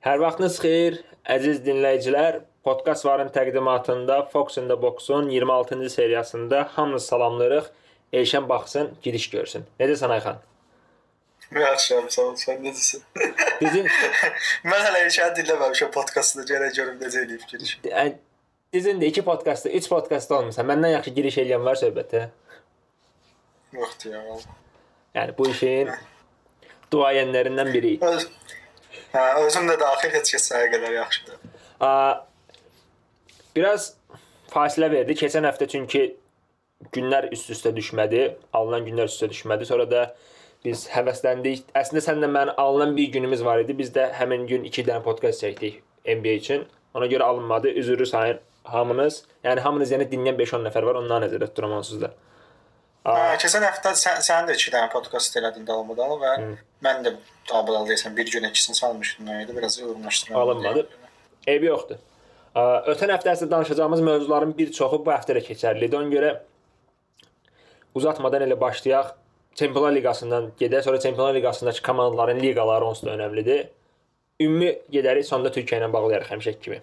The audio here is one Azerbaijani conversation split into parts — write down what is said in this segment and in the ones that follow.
Hər vaxtınız xeyir, əziz dinləyicilər. Podkast varın təqdimatında Fox in the Box-un 26-cı seriyasında hamınızı salamlayırıq. Elşən baxsın, giriş görsün. Necəsən Ayxan? Yaxşıyam, sağ ol. Sən necəsən? Dizin Mən hələ nə dinləməmişəm podkastını. Gələ görüm necə eləyib giriş. dizin də 2 podkastda, 3 podkastda olmusan. Məndən yaxşı giriş eləyən var söhbətə. Yoxdur ya. Yəni bu işin duayenlərindən biri. Öz Hə, özüm də daxil heç sənə qədər yaxşıdır. A, biraz fasilə verdi. Keçən həftə çünki günlər üst-üstə düşmədi, alınan günlər üst-üstə düşmədi. Sonra da biz həvəsləndik. Əslində səninlə mən alınan bir günümüz var idi. Biz də həmin gün 2 dənə podkast çəkdik NBA üçün. Ona görə alınmadı. Üzrü sayın hamınız. Yəni hamınız yəni dinləyən 5-10 nəfər var. Ondan nəzərdə tuturam onsuz da. Hə, keçən həftə sən sən də 2 dənə podkast elədin dalmadan və mən də dalmadan deyəsən bir gün ikisini salmışdım. İdi? Biraz uyğunlaşdırdım. Alınmadı. Eybi yoxdur. Ötən həftə əslində danışacağımız mövzuların bir çoxu bu həftə də keçərlidir. Ona görə uzatmadan elə başlayaq. Çempionlar Liqasından gedək, sonra Çempionlar Liqasındakı komandaların liqaları onsuz da önəmlidir. Ümumi gedərik, sonda Türkiyə ilə bağlayarıq həmişəki kimi.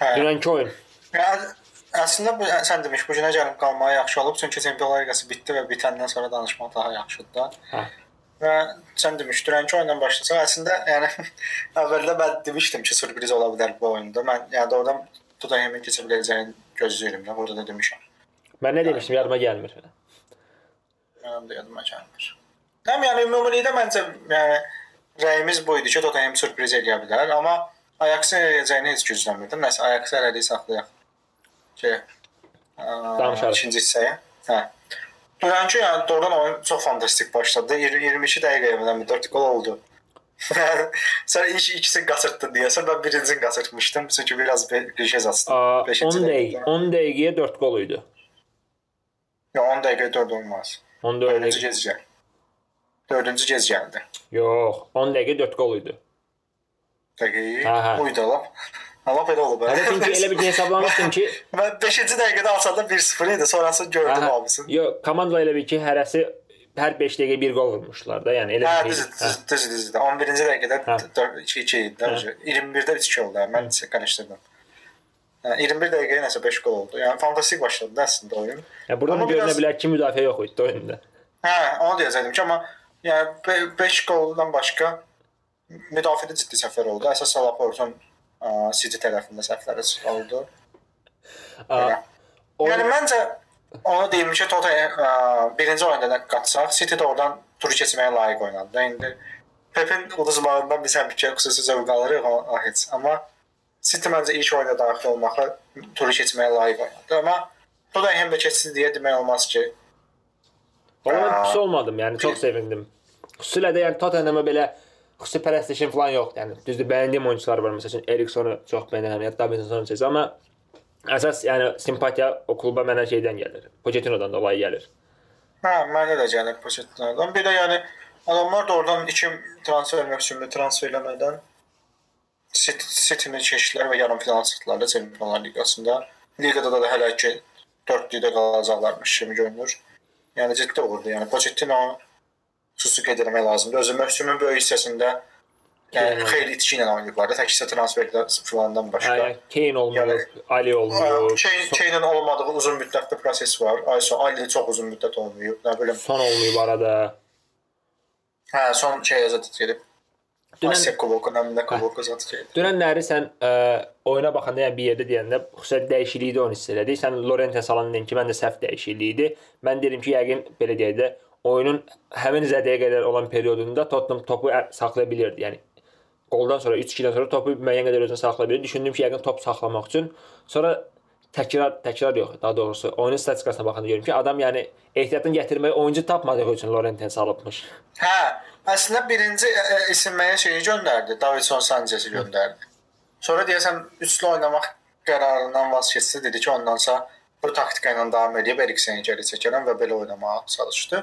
Hə. Dünənki oyun. Yəni əslində bu sən demiş bu günə gəlib qalmağı yaxşı olub çünki Çempionlar Liqası bitdi və bitəndən sonra danışmaq daha yaxşıdır da. Hə. Və sən demiş dünənki oyundan başlasaq əslində yəni əvvəldə mən demişdim ki, sürpriz ola bilər bu oyunda. Mən yəni doğrudan Tottenhamın keçə biləcəyini gözləyirəm də. Burada da demişəm. Mən nə demişdim, yadıma gəlmir. Mənim də yadıma gəlmir. Həm yəni ümumilikdə məncə yəni rəyimiz bu idi ki, Tottenham sürpriz eləyə bilər, amma Ajax-ın eləyəcəyini heç gözləmirdim. Nəsə Ajax elədiyi saxlayaq. Şey, Danışarıq. ikinci hissəyə. Hə. Dünənki yəni doğrudan oyun çox fantastik başladı. 20 22 dəqiqəyə məndən 4 gol oldu. Sən ilk ikisini qaçırtdın deyəsən, mən birincini qaçırtmışdım. Çünki biraz. Aa, 5-ci 10 dəqiqə, 10 dəqiqəyə 4 qol idi. Yox, 10 dəqiqə 4 olmaz. 14 Dördüncü dəqiqə. gez gəl. Dördüncü gez gəldi. Yox, 10 dəqiqə 4 qol idi. Dəqiqə. Hə, hə. Uydu lap. Amma belə olub. hə. Hətta çünki elə bir hesablamışdım ki, Mən 5-ci dəqiqədə açanda 1-0 idi. Sonrasını gördüm Hə, hamısını. Yox, komanda elə bir ki, hərəsi hər 5 dəqiqə bir qol vurmuşlar da. Yəni elə Hə, bir şey. düz, düz, düz. 11-ci dəqiqədə Hə. 2-2 idi. də. 21-də 3-2 oldu. hə, Mən qarışdırdım. Hə, 21 dəqiqəyə nəsə 5 gol oldu. Yəni fantastik başladı da əslində oyun. Yəni buradan Amma görünə biraz- bilər ki, müdafiə yox idi oyunda. Hə, onu deyəcəydim ki, amma yəni 5 goldan başqa müdafiədə ciddi səhvlər oldu. Əsas Salaportun ə, City tərəfində səhvləri oldu. Belə. Yəni məncə onu deyim ki, Tottenham birinci oyunda da qatsaq, City də oradan tur keçməyə layiq oynadı. da. İndi Pepin uduzmağından biz həmişə xüsusi zövq alırıq o, heç. Amma City məncə ilk oyunda daxil olmağı turu keçməyə layiq oynadı. Amma Tottenham da keçdi deyə demək olmaz ki, Aa. pis olmadım, yəni çox sevindim. Xüsusilə də yəni Tottenham-a belə xüsusi pərəstişim falan yoxdur. Yəni düzdür, bəyəndiyim oyunçular var. Məsələn, Eriksonu çox bəyənirəm, ya Davinsonu çox, amma əsas yəni simpatiya o kluba mənə şeydən gəlir. Pochettino'dan dolayı gəlir. Hə, mənə də gəlir Pochettino'dan. Bir də yəni adamlar da oradan iki transfer mövsümünü transfer eləmədən City- City-ni keçdilər və yarımfinala çıxdılar da Çempionlar Liqasında. Liqada da, da hələ ki 4-lükdə qalacaqlarmış kimi görünür. Yəni ciddi uğurdu. Yəni Pochettino xüsusi qeyd etmək lazımdır. Özü mövsümün böyük hissəsində yəni xeyli itki ilə oynayıblar da, təkcə transferdə filandan başqa. Hə, Kane olmuyor, Ali olmuyor. Kane- Kane'in olmadığı uzun müddətli proses var. Ayso Ali çox uzun müddət olmayıb. Nə bilim. Son olmuyor bu arada. Hə, son şeyə zət gedib. Dünən- Asiya Kuboku, nəmində Kuboku zət gedib. Dünənləri sən ə, oyuna baxanda yəni bir yerdə deyəndə xüsusilə dəyişiklikdə onu hiss elədik. Sən Lorente salan dedin ki, məndə səhv dəyişiklik idi. Mən dedim ki, yəqin belə deyək də oyunun həmin zədəyə qədər olan periodunda Tottenham topu saxlaya bilirdi. Yəni qoldan sonra 3-2-dən sonra topu müəyyən qədər özünə saxlaya bilirdi. Düşündüm ki, yəqin top saxlamaq üçün. Sonra təkrar təkrar yox, daha doğrusu oyunun statistikasına baxanda görürəm ki, adam yəni ehtiyatını gətirməyə oyuncu tapmadığı üçün Lorente salıbmış. Hə, əslində birinci isinməyə şeyi göndərdi, Davidson Sanchez'i göndərdi. Sonra deyəsən üçlü oynamaq qərarından vaz keçdi, dedi ki, ondansa bu taktika ilə davam edib Erikseni geri çəkərəm və belə oynamağa çalışdı.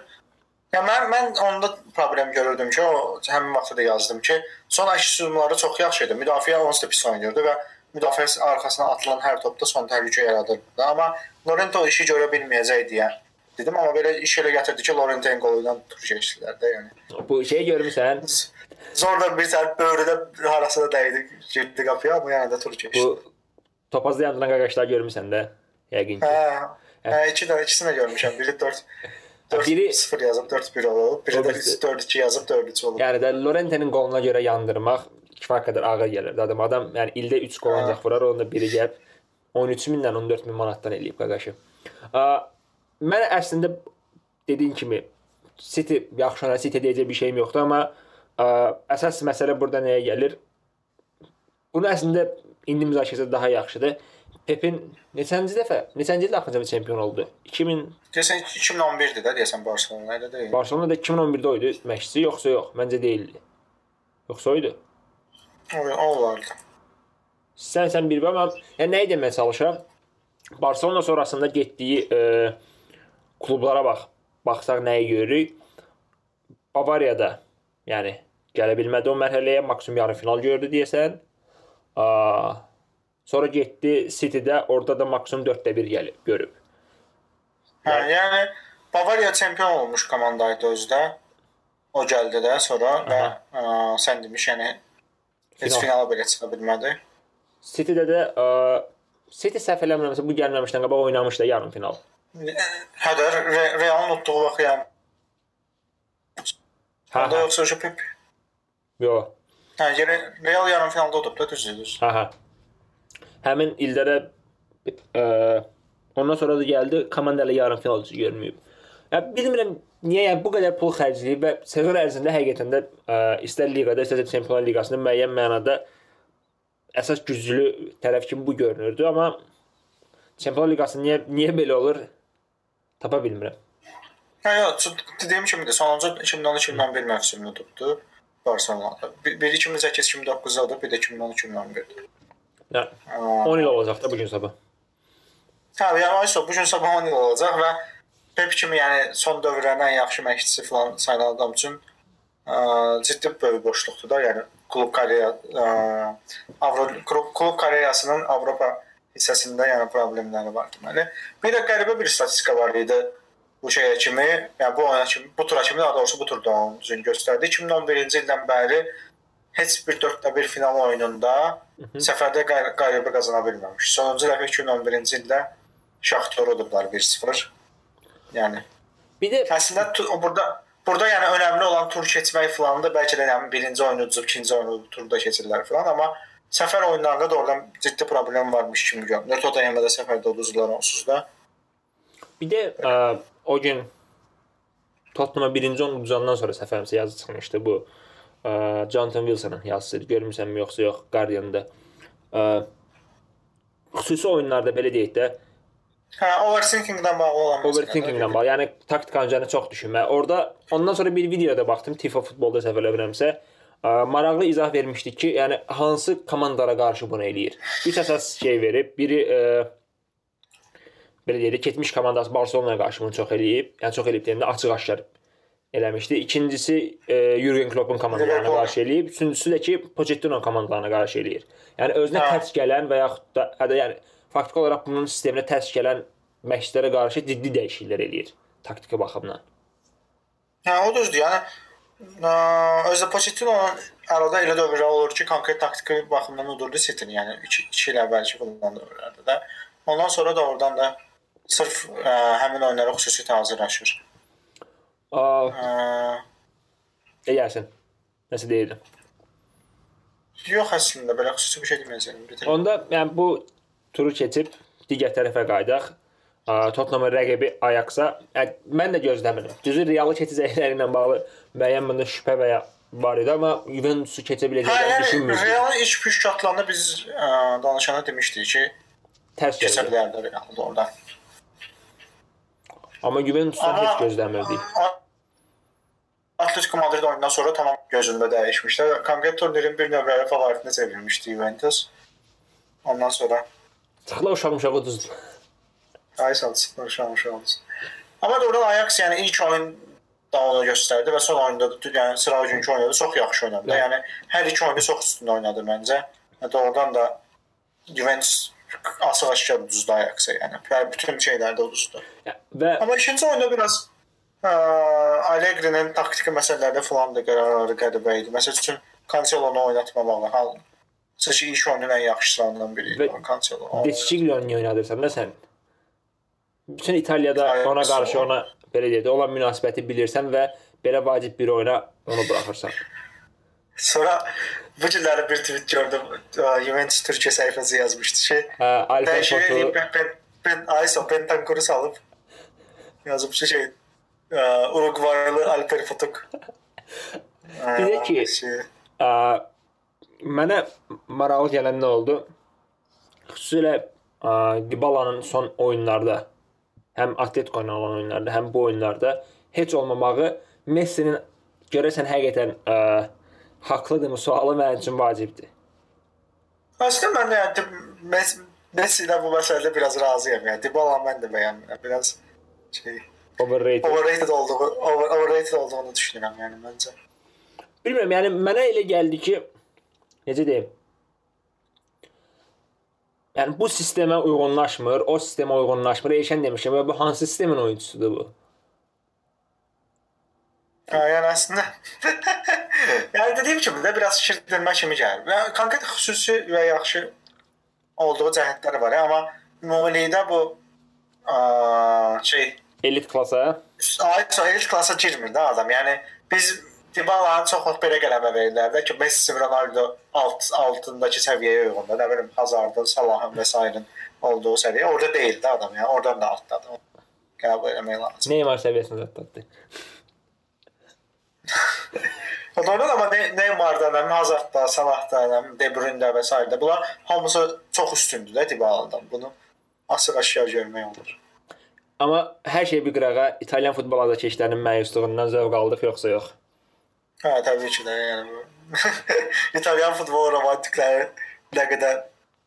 Ya mən mən onda problem görürdüm ki, o həmin vaxtda da yazdım ki, son əşsuzları çox yaxşı idi. Müdafiə onsuz da pis oynayırdı və müdafiə arxasına atılan hər topda son təhlükə yaradırdı. Amma Lorente o işi görə bilməyəcək deyə dedim, amma belə iş elə gətirdi ki, Laurentien qolu ilə tur keçdilər də, yəni. Bu şey görmüsən? Zorla bir sər böyrüdə harasına dəydi, getdi qapıya, amma yenə də tur keçdi. Bu topazda yandıran qaqaşlar görmüsən də, yəqin ki. Hə, hə, iki də ikisini də görmüşəm. Biri 4 Biri- 4-0 yazıb 4-1 olub, biri də birisi- 4-2 yazıb 4-3 olub. Yəni də Lorentenin qoluna görə yandırmaq kifayət qədər ağır gəlir. Adam adam yəni ildə 3 qol ancaq vurar, onun da biri gəlib 13 mindən 14 min manatdan eləyib qaqaşı. Mən əslində dediyin kimi City yaxşı ona City deyəcək bir şeyim yoxdur, amma ə, əsas məsələ burada nəyə gəlir? Bunu əslində indi müzakirə etsək daha yaxşıdır. Pepin neçənci dəfə, neçənci il axırıncı çempion oldu? 2000 Deyəsən 2011-dir də, deyəsən Barselona elə deyil. Barcelona'da 2011-də o idi məşqçisi, yoxsa yox? Məncə deyildi. Yoxsa o idi? O o olardı. Sən sən bir amma yəni nəyi deməyə çalışıram? Barcelona sonrasında getdiyi e, klublara bax. Baxsaq nəyi görürük? Bavariyada, yəni gələ bilmədi o mərhələyə, maksimum yarımfinal gördü deyəsən. Sonra getdi City-də, orada da maksimum 4də 1 gəlib, görüb. Hə, yəni Bavariya çempion olmuş komandaydı özü də. O gəldi də sonra və ə, sən demiş, yəni heç Final. finala belə çıxa bilmədi. City-də də a, City səhv eləmirəmsə bu gəlməmişdən qabaq oynamışdı yarım final. Hə də Re Real'ın utduğu vaxt yəni. Hə, yoxsa Pep. Yox. Hə, yəni Real yarım finalda olub da düzdür. düz. Hə, hə. Həmin ildə də ə, ondan sonra da gəldi komanda ilə yarım final üçün görməyib. Ya bilmirəm niyə yəni bu qədər pul xərcləyib və sezon ərzində həqiqətən də ə, istər liqada, istərsə Çempionlar Liqasında müəyyən mənada əsas güclü tərəf kimi bu görünürdü, amma Çempionlar Liqası niyə niyə belə olur? Tapa bilmirəm. Hə, yox, dediyim kimi də sonuncu 2010-2011 mövsümünü tutdu Barselonada. Bir, bir 2008-2009-da oldu, bir də 2010-2011. Yəni 10 il olacaq da bu gün sabah. Hə, yəni Ayso bu gün sabah 10 il olacaq və Pep kimi yəni son dövrlərin ən yaxşı məşqçisi falan sayılan adam üçün ə, ciddi böyük boşluqdur da, yəni klub karyera Avro klub, klub karyerasının Avropa hissəsində yəni problemləri var deməli. Bir də qəribə bir statistika var idi bu şeyə kimi, yəni bu oyuna kimi, bu tura kimi daha doğrusu bu turda onun üzünü göstərdi. 2011-ci ildən bəri heç bir 4-də 1 final oyununda səfərdə qay- qələbə qazana bilməmiş. Sonuncu dəfə 2011-ci ildə Şaxtyor udublar 1-0. Yəni Bir də əslində burada burada yəni önəmli olan tur keçmək falan da bəlkə də yəni birinci oyunu udub, ikinci oyunu turda keçirlər falan, amma səfər oyunlarında da oradan ciddi problem varmış kimi görünür. Toto da səfərdə uduzdular onsuz da. Bir də ə, o gün Tottenham birinci onu uduzandan sonra səfərimizə yazı çıxmışdı bu ə, Jonathan Wilson'ın yazısı. Görmüsənmi yoxsa yox Guardian-da. Ə, xüsusi oyunlarda belə deyək də Hə, overthinkingdən bağlı olan məsələ. overthinkinglə bağlı. Yəni taktik ancanı çox düşünmə. Orada ondan sonra bir videoda baxdım Tifo futbolda səhv eləmirəmsə, ə, maraqlı izah vermişdi ki, yəni hansı komandalara qarşı bunu eləyir. Üç əsas şey verib. Biri ə, belə deyək də keçmiş komandası Barselonaya qarşı bunu çox eləyib. Yəni çox eləyib deyəndə açıq-aşkar eləmişdi. İkincisi e, Jurgen Klopp'un komandalarına qarşı eləyib. Üçüncüsü də ki Pochettino komandalarına qarşı eləyir. Yəni özünə Hə. tərs gələn və yaxud da hətta yəni faktiki olaraq bunun sisteminə tərs gələn məşqçilərə qarşı ciddi dəyişikliklər eləyir taktiki baxımdan. Hə, o düzdür. Yəni ə, özü Pochettino'nun arada elə dövrlər olur ki, konkret taktiki baxımdan udurdu City-ni, yəni 2 il əvvəlki falan dövrlərdə də. Ondan sonra da oradan da sırf ə, həmin oyunlara xüsusi hazırlaşır. Aa, Ə, deyərsən. Nəsə deyirdim. yox əslində belə xüsusi bir şey deməyəcəm. Bir Onda yəni bu turu keçib digər tərəfə qayıdaq. Tottenhamın rəqibi Ajax-a mən də gözləmirəm. Düzü Realı keçəcəkləri ilə bağlı müəyyən məndə şübhə və ya var idi, amma Juventus-u keçə Hə, biləcəklərini yəni düşünmürdüm. Realın ilk püşkatlarında biz ə, danışanda demişdik ki, Tərs keçə bilərdi Real orada. Amma Juventus-u Amma- heç gözləmirdik. Atletico Madrid oyundan sonra tamam gözümdə dəyişmişdi. Konkret turnirin bir növbəli favoritinə çevrilmişdi Juventus. Ondan sonra Çıxla uşaq uşağı düzdür. ay salsın, şanmış oldu. Amma da oradan Ajax yəni ilk oyun da onu göstərdi və son oyunda da yəni sıra günkü oyunda da çox yaxşı oynadı. Bəli. Yəni hər iki oyunu çox üstün oynadı məncə. Hətta oradan da Juventus açıq aşkar uduzdu Ajax-a yəni. Yəni bütün şeylərdə uduzdu. Ya, Və Amma ikinci oyunda biraz ə, Allegri-nin taktiki məsələlərdə falan da qərarları qəribə idi. Məsəl üçün Cancelo-nu oynatmamağı hal. Çünki ilk oyunun ən yaxşılarından biri idi Cancelo. Deciglio-nu oynadırsan da sən? Bütün İtaliyada Ajax ona qarşı ona belə deyək, olan münasibəti bilirsən və belə vacib bir oyuna onu buraxırsan. Sonra bu günləri bir tweet gördüm. Ə, Juventus Türkiyə səhifəsi yazmışdı ki, Hə, Alper Dəyişir Fotu ben ben ben Ayso Bentancur'u salıp yazıp şu şey e, Uruguaylı Alper Fotuk. Bir de ki- şey, Ə, mənə maraqlı gələn nə oldu? Xüsusilə ə, Dybala'nın son oyunlarda həm Atletico ilə olan oyunlarda, həm bu oyunlarda heç olmamağı Messi'nin görəsən həqiqətən ə, haqlıdırmı sualı mənim üçün vacibdir. aslında ben de yani Messi, Messi'den bu meselede biraz razıyım yani. Dybala ben de beğenmiyorum. Biraz şey Overrated. overrated olduğu over, overrated olduğunu düşünüyorum yani bence. Bilmirəm, yəni mənə elə gəldi ki, necə deyim? Yəni bu sistemə uyğunlaşmır, o sistemə uyğunlaşmır. Eşən demişəm və bu hansı sistemin oyunçusudur bu? Ha, yani aslında yani dediğim gibi de biraz şişirtdirmə kimi gəlir. Yəni konkret xüsusi və yaxşı olduğu cəhətləri var amma ümumilikdə bu aa, şey Elit klasa. Ayso elit klasa girmir də adam. Yəni biz Dybala'nın çox vaxt belə qələmə verirlər də ki, Messi, Ronaldo alt altındakı səviyyəyə uyğundur. Nə bilim Hazardın, Salahın və sairinin olduğu səviyyə orada deyil də adam. Yəni oradan da altdadır. Qəbul etmək lazım. Neymar səviyyəsində zətdətdir. Doğrudan amma Ne- Neymar'da, həm Hazardda, Salahda, həm De Bruyne və s. bunlar hamısı çox üstündür də Dybala'dan. Bunu açıq aşkar görmək olur. Amma hər şey bir qırağa İtalyan futbol azarkeşlərinin məyusluğundan zövq aldıq yoxsa yox? Hə, təbii ki də, yəni İtalyan futbol romantikləri nə qədər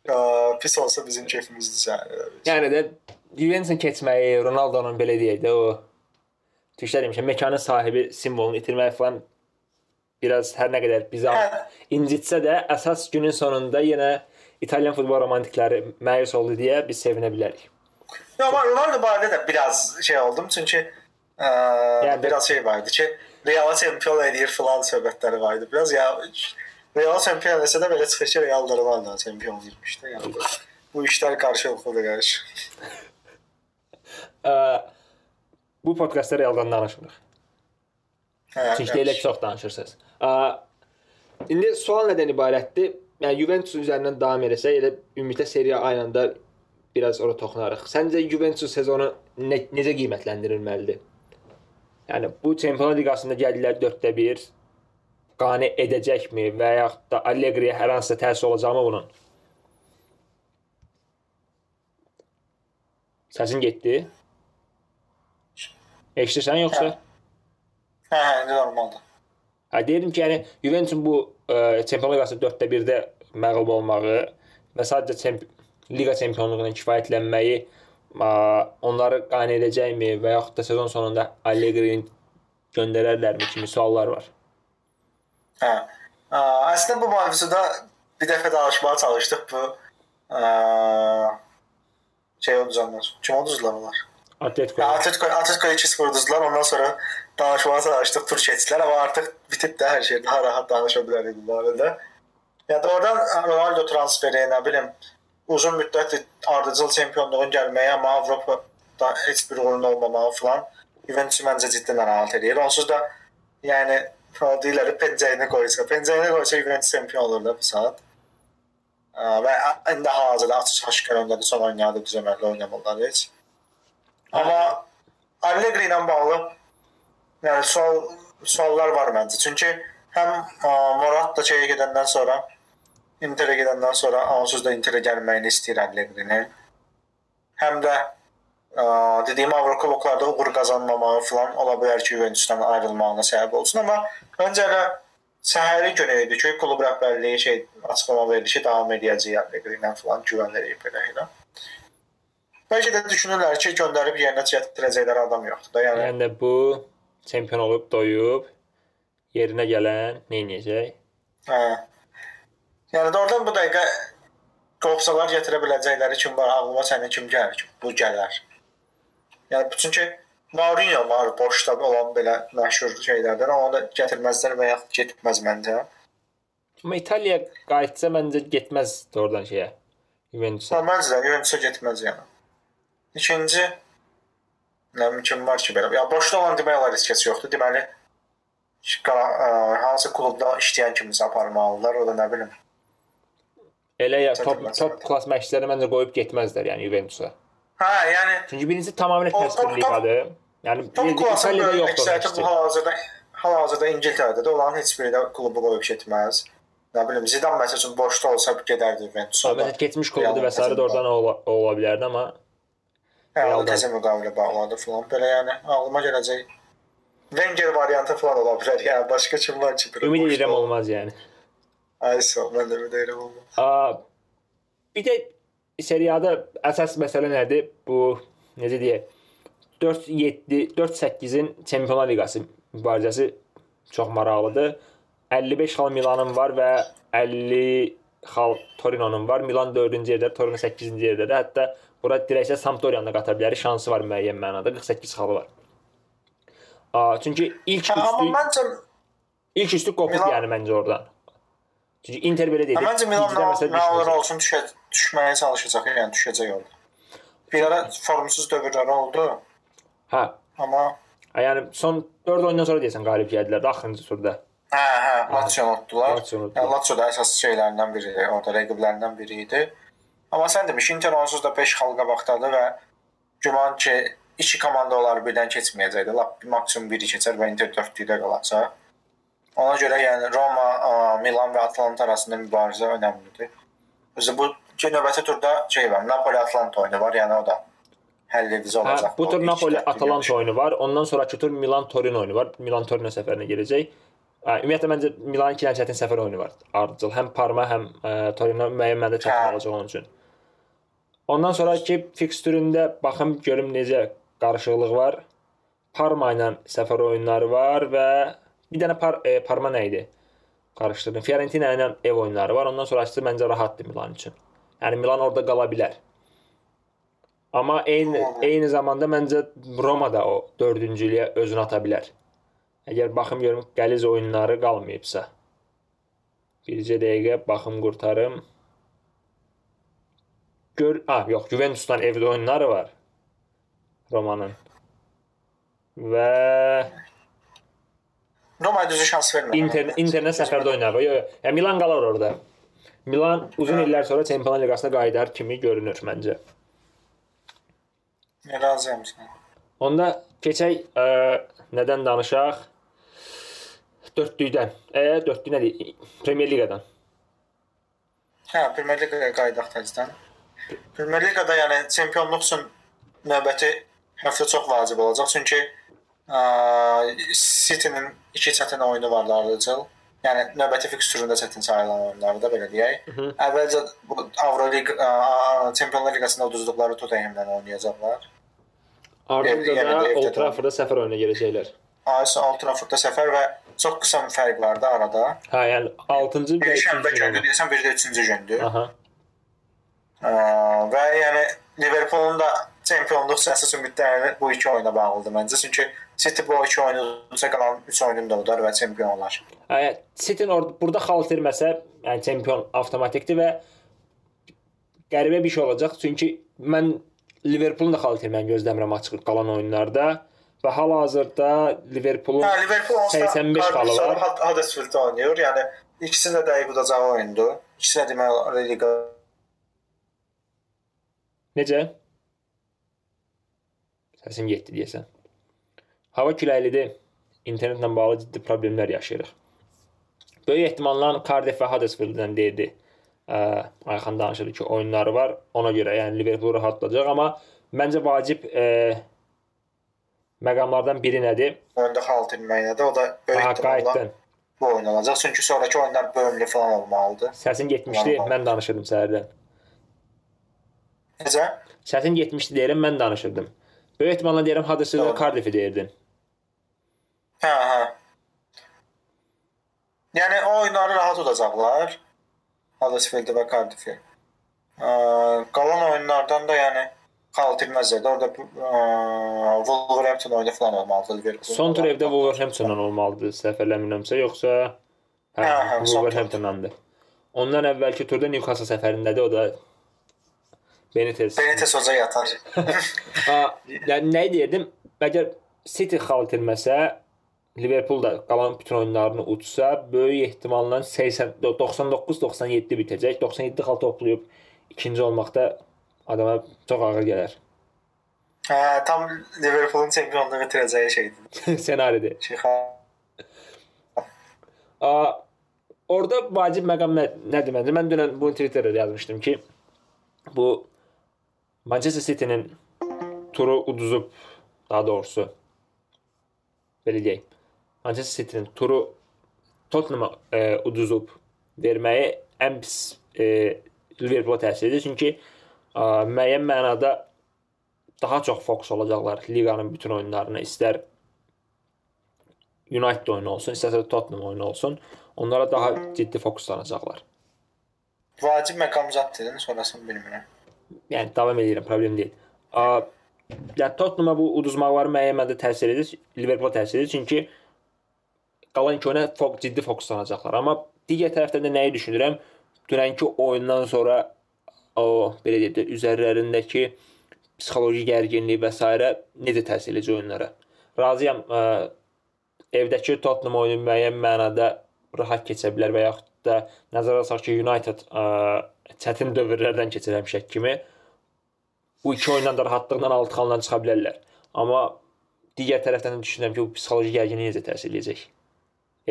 ə, pis olsa bizim keyfimizdir. Yəni də Juventusun keçməyi, Ronaldo'nun belə deyək də o Türklər demişəm, mekanın sahibi simvolunu itirmək falan biraz hər nə qədər bizə Hə. incitsə də əsas günün sonunda yenə İtalyan futbol romantikləri məyus oldu deyə biz sevinə bilərik. Ya, Amma Ronaldo barədə də biraz şey oldum çünki ə, Yəni- biraz şey vardı ki Real çempion edir falan söhbətləri vardı. Biraz ya Real çempion etsə də belə çıxır ki Real da Ronaldo çempion da. Yəni bu, bu işlər qarşılıqlıdır qarşı. Bu podkastda realdan danışmırıq. Hə, Çünki elə çox danışırsınız. İndi sual nədən ibarətdir? Yəni Juventus üzərindən davam etsək, elə ümumiyyətlə seriya aynında biraz ora toxunarıq. Səncə Juventus sezonu ne, necə qiymətləndirilməlidir? Yəni bu Çempionlar Liqasında gəldilər 4-də 1 qane edəcəkmi və yaxud da Allegri-yə hər hansısa təsir olacaqmı bunun? Səsin getdi? Eşidirsən yoxsa? Hə. Hə, indi normaldır. Hə deyirdim ki, yəni Juventusun bu ə, Çempionlar Liqası 4-də 1-də məğlub olmağı və sadəcə çemp liqa çempionluğuna kifayətlənməyi ə, onları qane edəcəkmi və yaxud da sezon sonunda Allegri-ni göndərərlərmi kimi suallar var. Hə. Ə, Əslində bu mövzuda bir dəfə danışmağa çalışdıq bu ə, şey uduzanlar. Kim uduzdular onlar? Atletico. Ya Atletico, Atletico 2-0 uduzdular. Ondan sonra danışmağa çalışdıq, tur keçdilər amma artıq bitib də hər şey daha rahat danışa bilərik bu barədə. Ya da oradan Ronaldo transferi, nə bilim, uzun müddət ardıcıl çempionluğun gəlməyi, amma Avropada heç bir uğurun olmamağı falan Juventus məncə ciddi narahat edir. Onsuz da yəni o deyirlər pencəyini qoysa, pencəyini qoysa Juventus çempion olur bu saat. Ə, Və indi hazırda açıq aşkar öndadır, son oynadı düzəməklə oynamırlar heç. Amma Allegri ilə bağlı yəni sual suallar var məncə. Çünki həm ə, Morat da şeyə gedəndən sonra Interə gedəndən sonra onsuz da Interə gəlməyini istəyir Allegri-nin. Həm də ə, dediyim Avrokuboklarda uğur qazanmamağı falan ola bilər ki, Juventusdan ayrılmağına səbəb olsun, amma öncə elə səhəri günü idi ki, klub rəhbərliyi şey açıqlama verdi ki, davam edəcək Allegri ilə falan güvən verib belə elə. Bəlkə də düşünürlər ki, göndərib yerinə gətirəcəklər adam yoxdur da. Yəni Yəni də bu çempion olub, doyub yerinə gələn nə edəcək? Hə. Yəni də oradan bu dəqiqə qopsalar gətirə biləcəkləri kim var? Ağlıma sənin kim gəlir ki, bu gələr. Yəni çünki Mourinho var boşda olan belə məşhur şeylərdən, onu da gətirməzlər və ya getməz məncə. Amma İtaliya qayıtsa məncə getməz oradan şeyə. Juventusa. Məncə Juventusa getməz yəni. İkinci nə kim var ki belə. Ya boşda olan demək olar heç kəs yoxdur. Deməli hansı klubda işləyən kimisə aparmalılar, o da nə bilim. Elə ya top top klass məşqçiləri məncə qoyub getməzlər yəni Juventusa. Hə, yəni Çünki birincisi tamamilə top- liqadır. Yəni top böyük yoxdur. hal-hazırda hal-hazırda İngiltərədə də olan heç biri də klubu qoyub getməz. Nə bilim Zidane məsəl üçün boşda olsa gedərdi Juventusa. Məsələn, keçmiş klubudur və sairə də oradan ola, ola bilərdi amma Hə, o Realdan. təzə müqavilə bağladı filan. Belə yəni ağlıma gələcək Wenger variantı falan ola bilər. Yəni başqa kim var ki? belə ümid edirəm olmaz yəni. Ay sağ ol, mən də ümid edirəm olmaz. Aa, bir də seriyada əsas məsələ nədir? Bu necə deyək? 4-7, 4-8-in Çempionlar Liqası mübarizəsi çox maraqlıdır. 55 xal Milanın var və 50 xal Torino'nun var. Milan 4-cü yerdə, Torino 8-ci yerdədir. Hətta bura dirəksə Sampdoria'nı da qata bilər. Şansı var müəyyən mənada. 48 xalı var. Aa, çünki ilk Hə, amma üstü məncə ilk üstü qopub Milan- yəni məncə oradan. Çünki Inter belə dedi. hə, məncə Milan nə olur olsun düşə, düşməyə çalışacaq, yəni düşəcək orada. Bir ara formsuz dövrləri oldu, Hə, amma yəni son 4 oyundan sonra deyəsən qalib gəldilər də axırıncı turda. hə, hə, Lazio unutdular. Lazio unutdular. Yəni Lazio da əsas şeylərindən biri orada rəqiblərindən biri idi. Amma sən demiş Inter onsuz da 5 xal qabaqdadır və güman ki iki komanda onları birdən keçməyəcəkdi. Lap maksimum biri keçər və Inter 4-lükdə qalacaq. Ona görə yəni Roma, Milan və Atalanta arasında mübarizə önəmlidir. Özü bu növbəti turda şey var, Napoli Atalanta oyunu var, yəni o da həll edici Hə, olacaq. bu tur Napoli Atalanta oyunu var. Ondan sonrakı tur Milan Torino oyunu var. Milan Torino səfərinə gələcək. Hə, ümumiyyətlə məncə Milanın iki dənə çətin səfər oyunu var. Ardıcıl həm Parma, həm ə, Torino müəyyən məndə çətin Hə. olacaq onun üçün. Ondan sonraki fikstüründə baxım görüm necə qarışıqlıq var. Parma ilə səfər oyunları var və bir dənə Par e, Parma nə idi? Qarışdırdım. Fiorentina ilə ev oyunları var. Ondan sonrası məncə rahatdır Milan üçün. Yəni Milan orada qala bilər. Amma eyni eyni zamanda məncə Roma da o 4-cülüyə özünü ata bilər. Əgər baxım görüm qəliz oyunları qalmayıbsa. Bircə dəqiqə baxım qurtarım. Gör, ah yox, Juventusdan evdə oyunları var. Romanın. Və Roma düzü şans vermir. Inter Interlə səfərdə oynar. Yox, yox. Yəni Milan qalar orada. Milan uzun illər sonra Çempionlar Liqasına qayıdar kimi görünür məncə. Razıyam sənə. Onda keçək ə, nədən danışaq? Dördlükdən. E, dördlük nədir? Premyer Liqadan. Hə, Premier Liqaya qayıdaq təzədən. Premier Liqada yəni çempionluq üçün növbəti həftə çox vacib olacaq, çünki ə, City-nin iki çətin oyunu var ardıcıl. Yəni növbəti fikstüründə çətin sayılan oyunları da belə deyək. Əvvəlcə bu Avroliqa ə, Çempionlar Liqasında uduzduqları Tottenhamla oynayacaqlar. Ardınca Yəni da evdə Old Traffordda səfər oyuna gələcəklər. Aysa Old Traffordda səfər və çox qısa bir fərq var da arada. Hə, yəni 6-cı və Bir şənbə 2-ci gündür gün. deyəsən, bir də 3-cü gündür. Aha. Və yəni Liverpoolun da çempionluq səsi ümidləri bu iki oyuna bağlıdır məncə. Çünki City bu iki oyunu udsa qalan 3 oyununu da udar və çempion olar. Hə, City orada burada xal itirməsə, yəni çempion avtomatikdir və qəribə bir şey olacaq. Çünki mən Liverpoolun da xal itirməyini gözləmirəm açıq qalan oyunlarda və hal-hazırda Liverpoolun Hə, Liverpool onsuz da 85 xalı Cardiff var. Hud- Huddersfield oynayır. Yəni ikisi də udacağı oyundur. İkisi də demək olar liqa Necə? Səsim getdi deyəsən. Hava küləklidir. İnternetlə bağlı ciddi problemlər yaşayırıq. Böyük ehtimalla Cardiff və Huddersfield-dən deyildi. Ayxan danışırdı ki, oyunları var. Ona görə yəni Liverpool rahatlayacaq, amma məncə vacib ə, məqamlardan biri nədir? oyunda xal itirməyinə də o da böyük Ha, ehtimalla bu oyun olacaq. Çünki sonrakı oyunlar bölümlü falan olmalıdır. Səsin getmişdi, mən danışırdım səhərdən. Necə? Səsin getmişdi deyirəm, mən danışırdım. Böyük ehtimalla deyirəm Huddersfield. Cardiff-i deyirdin. Hə, hə. Yəni o oyunları rahat udacaqlar. Huddersfield və Cardiff-i. Qalan oyunlardan da yəni xal itirməzlər də. Orada ə, Wolverhampton oyunu falan olmalıdır Liverpool. Son tur evdə Wolverhamptonla olmalıdır, səhv eləmirəmsə, yoxsa hə, Hə, hə. Wolverhamptonlandı. Ondan əvvəlki turda Newcastle səfərindədir, o da Benitez. Benitez hoca yatar. Ha, yəni nə deyirdim? Əgər City xal itirməsə, Liverpool da qalan bütün oyunlarını utsa, böyük ehtimalla 80 99-97 bitəcək. 97 xal toplayıb ikinci olmaqda adama çox ağır gələr. hə, tam Liverpoolun çempionluğu itirəcəyi şeydir. Ssenaridir. Şey, A, orada vacib məqam nə, nədir məncə? Mən dünən bunu Twitterdə yazmışdım ki, bu Manchester City-nin turu uduzub, daha doğrusu belə deyək. Manchester City-nin turu Tottenham e, uduzub verməyi ən pis e, Liverpoola təsir edir. Çünki e, müəyyən mənada daha çox fokus olacaqlar liqanın bütün oyunlarına. İstər United oyunu olsun, istərsə Tottenham oyunu olsun. Onlara daha ciddi fokuslanacaqlar. Vacib məqam zət dedin, sonrasını bilmirəm. Yəni davam edirəm, problem deyil. A, yəni Tottenham bu uduzmaqları müəyyən mənada təsir edir, Liverpool təsir edir çünki qalan iki oyuna fok ciddi fokuslanacaqlar. Amma digər tərəfdən də nəyi düşünürəm? Dünənki oyundan sonra o belə deyək də üzərlərindəki psixoloji gərginlik və s. necə təsir edəcək oyunlara? Razıyam, ə, evdəki Tottenham oyunu müəyyən mənada rahat keçə bilər və yaxud da nəzərə alsaq ki, United ə, çətin dövrlərdən keçir həmişə kimi bu iki oyundan da rahatlıqla 6 xaldan çıxa bilərlər. Amma digər tərəfdən də düşünürəm ki, bu psixoloji gərginlik necə təsir edəcək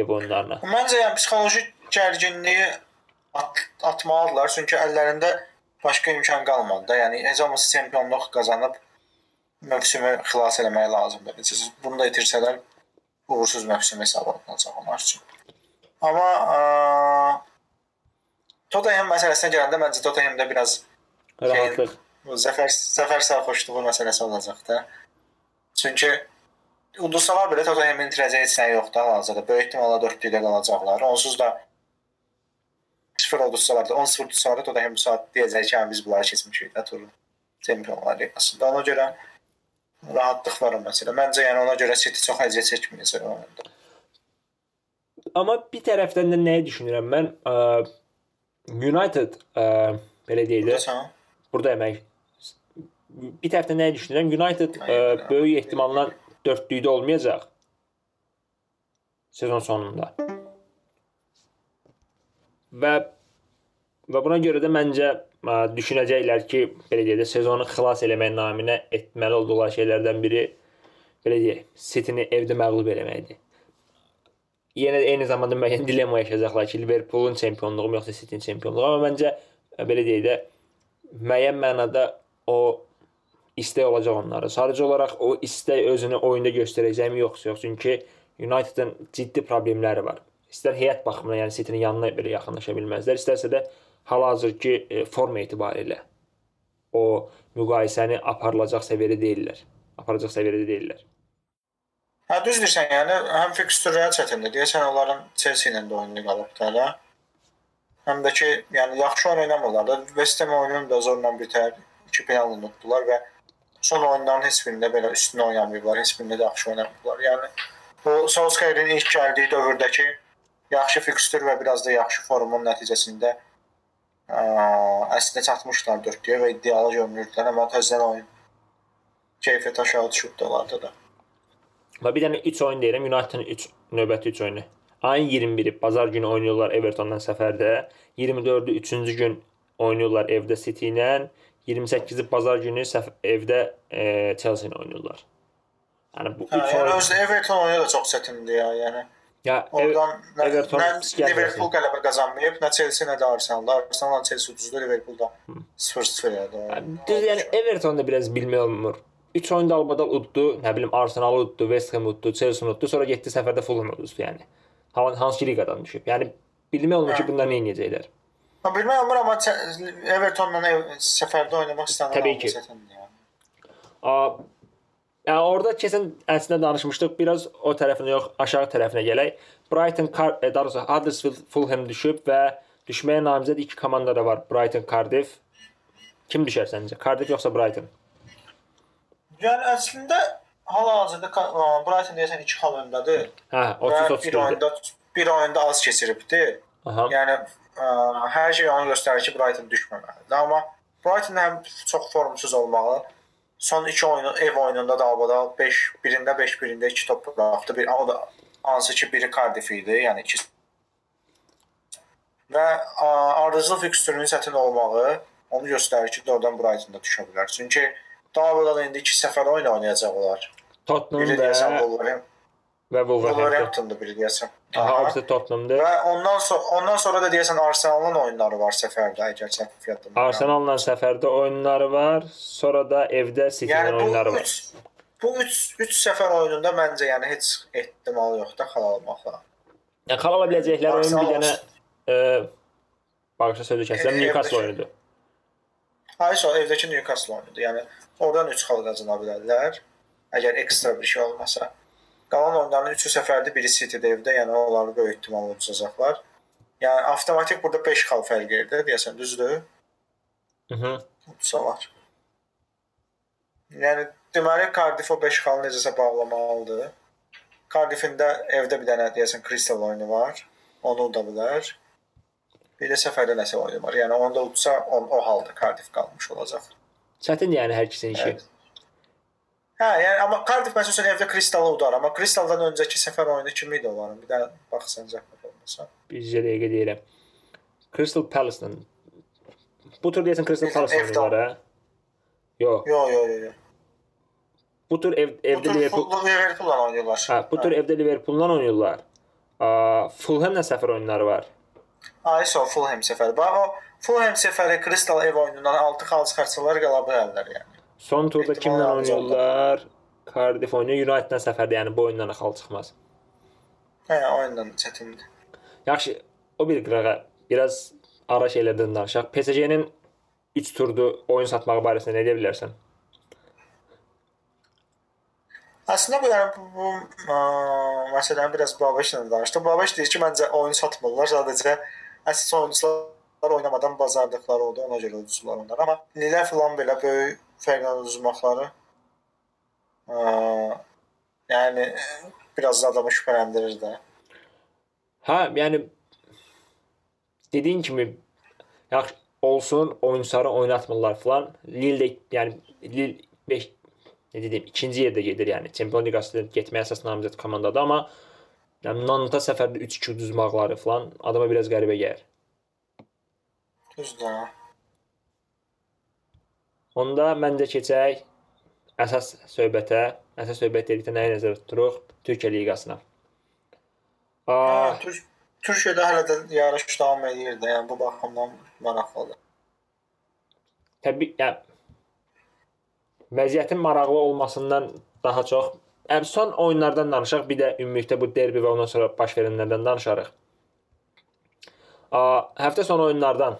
ev oyunlarına. Məncə yəni psixoloji gərginliyi at atmalıdırlar, çünki əllərində başqa imkan qalmadı da. Yəni heç olmasa çempionluq qazanıb mövsümü xilas eləmək lazımdır. Siz bunu da itirsələr uğursuz mövsüm hesab olunacaq onlar üçün. Amma ə, Tottenham məsələsinə gələndə məncə Tottenhamda biraz Rahatlıq. bu zəfər zəfər sərxoşluğu məsələsi olacaq da. Çünki udulsalar belə Tottenhamın itirəcəyi heç nə yoxdur hal-hazırda. Böyük ehtimalla 4-2-də qalacaqlar. Onsuz da 0 udulsalar da 10-0 udulsalar da Tottenham bu saat deyəcək ki, "Hə, biz bunları keçmişik də turu Çempionlar Liqasında. Ona görə rahatlıq var o məsələ. Məncə yəni ona görə City çox əziyyət çəkməyəcək o oyunda. Amma bir tərəfdən də nəyi düşünürəm mən? Ə, United ə, belə deyək də burada əmək bir tərəfdən nəyi düşünürəm? United ə, böyük ehtimalla 4-lükdə olmayacaq sezon sonunda. Və və buna görə də məncə ə, düşünəcəklər ki, belə deyək də sezonu xilas eləmək naminə etməli olduqları şeylərdən biri belə deyək, City-ni evdə məğlub eləməkdir. Yenə eyni zamanda müəyyən dilemma yaşayacaqlar ki, Liverpoolun çempionluğu yoxsa City-nin çempionluğu, amma məncə ə, belə deyək də müəyyən mənada o istək olacaq onlara. Sadəcə olaraq o istək özünü oyunda göstərəcəkmi yoxsa yox. Çünki United-ın ciddi problemləri var. İstər heyət baxımından, yəni City-nin yanına belə yaxınlaşa bilməzlər, istərsə də hal-hazırki e, forma etibarilə o müqayisəni aparılacaq səviyyədə deyillər. Aparacaq səviyyədə deyillər. Hə düz deyirsən, yəni həm fikstürlər çətindir. Deyəsən onların Chelsea ilə də oyunu qalıbdı hələ. Həm də ki, yəni yaxşı oynamırlar da. West Ham oyununu da zorla bitər. 2 penal unutdular və son oyunların heç birində belə üstün oynamayıblar, heç birində də yaxşı oynamayıblar. Yəni bu Solskjaer'in ilk gəldiyi dövrdəki yaxşı fikstür və biraz da yaxşı formun nəticəsində ə, əslində çatmışlar 4-yə və iddialı görünürdülər, amma təzədən oyun keyfiyyət aşağı düşüb onlarda da. Və bir dənə 3 oyun deyirəm, United-ın 3 növbəti 3 oyunu. Ayın 21-i bazar günü oynayırlar Evertondan səfərdə. 24-ü 3-cü gün oynayırlar evdə City ilə. 28-i bazar günü evdə e, Chelsea ilə oynayırlar. Yəni bu 3 Hə, yəni oyun özü Everton oyunu da çox çətindir ya, yəni. ya ev, Oradan nə, Everton nə. Liverpool qələbə qazanmayıb, nə Chelsea, nə də Arsenal. Arsenal Chelsea uduzdu, Liverpool da 0-0 yadı. düz yəni Everton da biraz bilmək olmur. 3 oyunda albadal uddu, nə bilim Arsenal uddu, West Ham uddu, Chelsea uddu, sonra getdi səfərdə Fulham uduzdu yəni. Ha- Hansı liqadan düşüb. Yəni bilmək olmur ki, bunlar nə edəcəklər. Ha bilmək olmur amma Evertonla ev- səfərdə oynamaq istənilən Təbii ki. yəni. A, yəni orada keçən əslində danışmışdıq. Biraz o tərəfinə yox, aşağı tərəfinə gələk. Brighton, e, daha doğrusu Huddersfield, Fulham düşüb və düşməyə namizəd iki komanda da var. Brighton, Cardiff. Kim düşər səncə? Cardiff yoxsa Brighton? Yəni əslində hal-hazırda Brighton deyəsən 2 xal öndadır. Hə, Və 30 bir 30. oyunda bir oyunda az keçiribdi. Aha. Yəni ə, hər şey onu göstərir ki, Brighton düşməməlidir. Amma Brighton həm çox formsuz olmağı, son 2 oyunu ev oyununda da albada 5 birində 5 birində 2 top buraxdı. Bir o da hansı ki biri Cardiff idi, yəni ikisi. Və ə, ardıcıl fikstürünün çətin olmağı onu göstərir ki, doğrudan Brighton da düşə bilər. Çünki Davada da indi 2 səfər oyun oynayacaqlar. Tottenham Biri və deyəsən Wolverhampton, və Wolverhampton. Wolverhamptondur biri deyəsən. Aha, o da Tottenhamdır. Və ondan sonra ondan sonra da deyəsən Arsenalın oyunları var səfərdə, əgər səhv yadımda. Arsenal'la səfərdə oyunları var, sonra da evdə City-lə yəni oyunları var. 3 bu 3 3 səfər oyununda məncə yəni heç ehtimal yoxdur xal almaqla. Yəni xal ala biləcəkləri oyun bir dənə e, bağışla sözü kəsəm, Newcastle oyunudur. Hayır, sonra evdəki Newcastle oyunudur. Yəni oradan 3 xal qazana bilərlər. Əgər ekstra bir şey olmasa. Qalan oyunların 3-ü səfərdə, biri City-də evdə, yəni onları böyük ehtimalla udacaqlar. Yəni avtomatik burada 5 xal fərq edir, deyəsən düzdür? Mhm. Udsalar. Yəni deməli Cardiff o 5 xalı necəsə bağlamalıdır. Cardiffin də evdə bir dənə deyəsən Crystal oyunu var. Onu uda bilər. Də səfərdə nəsə oyunu var. Yəni onu da udsa on, o halda Cardiff qalmış olacaq. Çətindir yəni hər ikisinin işi. Evet. Hə, yəni amma Cardiff məsələn evdə Crystal-ı udar, amma Crystal-dan öncəki səfər oyunu kim idi onların? Bir də baxsan zəhmət olmasa. Bircə dəqiqə deyirəm. Crystal Palace-la Bu tur deyəsən Crystal Palace oyunları, hə? Yox. Yo, yo, yo. yo. Bu tur ev, evdə Liverpool Liverpool oynayırlar. Hə, bu tur evdə Liverpool-la oynayırlar. Fulham-la səfər oyunları var. Ayso Fulham səfəri. Bax o Fulham səfəri Crystal ev oyunundan 6 xal çıxarsalar qala bilərlər yəni. Son turda kimlə oynayırlar? Cardiff oynayır, United-la səfərdə, yəni bu oyundan xal çıxmaz. Hə, oyundan çətindir. Yaxşı, o bir qırağa biraz ara şeylərdən danışaq. PSG-nin 3 turdu oyun satmağı barəsində nə deyə bilərsən? Əslində bu yəni bu, ə, məsələni biraz Babeşlə danışdım. Babeş deyir ki, məncə oyun satmırlar, sadəcə əsas oyunçular oynamadan bazardıqları oldu, ona görə uduzdular onları. Amma Lilə filan belə böyük fərqlə uduzmaqları ə, yəni biraz da adamı şübhələndirir də. Hə, yəni dediyin kimi yaxşı olsun, oyunçuları oynatmırlar falan. Lille də yəni Lille 5 nə deyim, ikinci yerdə gedir yəni. Çempion Liqasında getməyə əsas namizəd komandadır, amma yəni Nanta səfərdə 3-2 uduzmaqları falan adama biraz qəribə gəlir. Düzdür. Onda məncə keçək əsas söhbətə. Əsas söhbət dedikdə nəyi nəzərdə tuturuq? Türkiyə liqasına. Aa, Tür Türkiyədə hələ də yarış davam edir də, yəni bu baxımdan maraqlıdır. təbii yəni vəziyyətin maraqlı olmasından daha çox son oyunlardan danışaq, bir də ümumilikdə bu derbi və ondan sonra baş verənlərdən danışarıq. Həftə sonu oyunlardan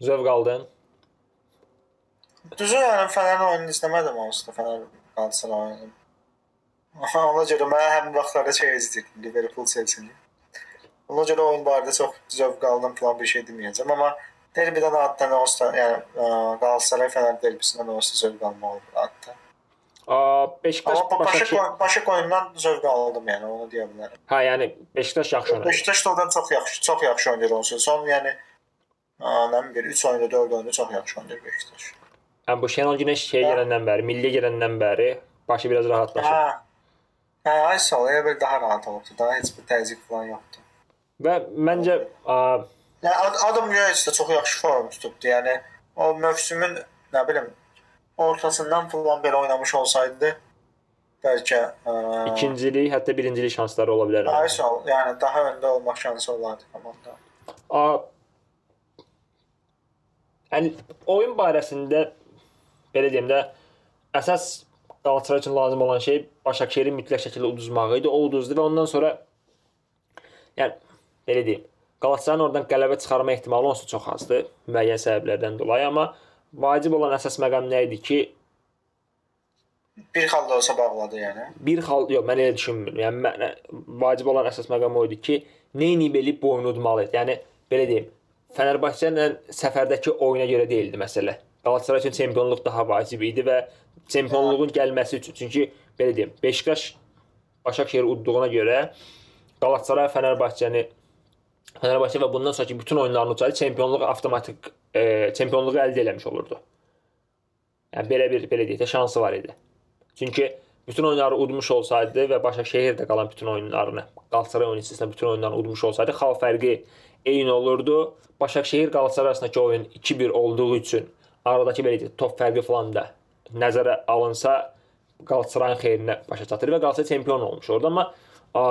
zövq aldın? Düzü yəni Fənərin oyununu izləmədim onsuz da Fənər Galatasaray oyununu. Ona görə mən həmin vaxtlarda şey izləyirdim, Liverpool Chelsea-ni. Ona görə oyun barədə çox zövq aldım falan bir şey deməyəcəm, amma derbidən addan da, yəni ə, Galatasaray Fənər derbisindən da zövq almaq olur adda. Beşiktaş Amma bu Başak, Başakşehir. oyun- Başak oyunundan zövq aldım yəni, onu deyə bilərəm. Hə, yəni Beşiktaş yaxşı oynadı. Beşiktaş da oradan çox yaxşı, çox yaxşı oynayır onsuz. Son yəni nə bilim 3 oyunda 4 oyunda çox yaxşı oynayır Beşiktaş. Yəni bu Şenol Güneş şey Hə. gələndən bəri, milli gələndən bəri başı biraz rahatlaşır. Hə. Hə, ay sağ ol. Elə daha rahat oldu. Daha heç bir təzyiq falan yoxdur. Və məncə Yəni Ad- Adam Yoyes də çox yaxşı form tutubdu. Yəni o mövsümün nə bilim ortasından falan belə oynamış olsaydı bəlkə ə, ikincilik, hətta birincilik şansları ola bilər. ay sağ ol. Yəni daha öndə olmaq şansı olardı komanda. A Yəni oyun barəsində belə deyim də əsas Qalatasaray üçün lazım olan şey Başakşehiri mütləq şəkildə uduzmağı idi. O uduzdu və ondan sonra yəni belə deyim, Qalatasarayın oradan qələbə çıxarma ehtimalı onsuz çox azdır müəyyən səbəblərdən dolayı, amma vacib olan əsas məqam nə idi ki, Bir xal da olsa bağladı yəni. bir xal yox mən elə düşünmürəm. Yəni mən, vacib olan əsas məqam o idi ki, Neyni belə bu oyunu udmalı idi. Yəni belə deyim, Fənərbağçə ilə səfərdəki oyuna görə deyildi məsələ. Qalatasaray üçün çempionluq daha vacib idi və çempionluğun gəlməsi üçün çünki belə deyim, Beşiktaş Başakşehir udduğuna görə Qalatasaray Fənərbağçəni Fənərbağçə və bundan sonraki bütün oyunlarını ucaydı, çempionluq avtomatik e, çempionluğu əldə etmiş olurdu. Yəni belə bir belə deyək də şansı var idi. Çünki bütün oyunları udmuş olsaydı və Başakşehir də qalan bütün oyunlarını, Qalatasaray oyunçusuna bütün oyunlarını udmuş olsaydı, xal fərqi eyni olurdu. Başakşehir Qalatasaray arasındakı oyun 2-1 olduğu üçün aradakı belə deyək, top fərqi falan da nəzərə alınsa Qalatasarayın xeyrinə başa çatır və Qalatasaray çempion olmuş orada, amma a,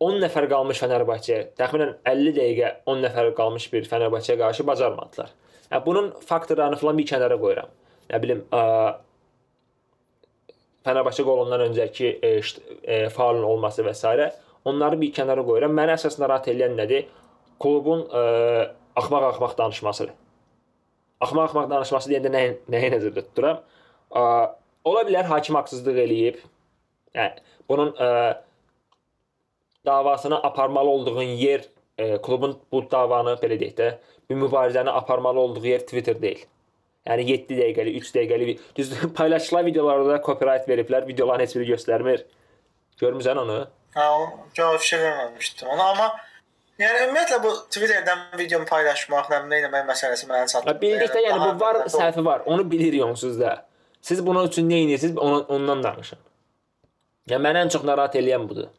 10 nəfər qalmış Fənərbağçəyə, təxminən 50 dəqiqə 10 nəfər qalmış bir Fənərbağçəyə qarşı bacarmadılar. Yəni bunun faktorlarını falan bir kənara qoyuram. Nə bilim, ə, Fənərbağçə qolundan öncəki e, e, faulun olması və s. onları bir kənara qoyuram. Məni əsas narahat edən nədir? Klubun ə, axmaq-axmaq danışmasıdır. Axmaq-axmaq danışması deyəndə nəyi nəyi nəzərdə tuturam? Ə, ola bilər hakim haqsızlıq eləyib. Yəni bunun ə, davasını aparmalı olduğun yer e, klubun bu davanı belə deyək də, bir mübarizəni aparmalı olduğu yer Twitter deyil. Yəni 7 dəqiqəlik, 3 dəqiqəlik düz paylaşılan videolarda copyright veriblər, videoların heç biri göstərmir. Görmüsən onu? Hə, cavab fikir verməmişdim ona, amma yəni ümumiyyətlə bu Twitterdən videomu paylaşmaq, nə bilim eləmək məsələsi mənə çatmır. Bildikdə yəni bu var, səhvi var. Onu bilirik onsuz da. Siz bunun üçün nə edirsiniz? Ona, ondan danışın. Yəni məni ən çox narahat eləyən budur.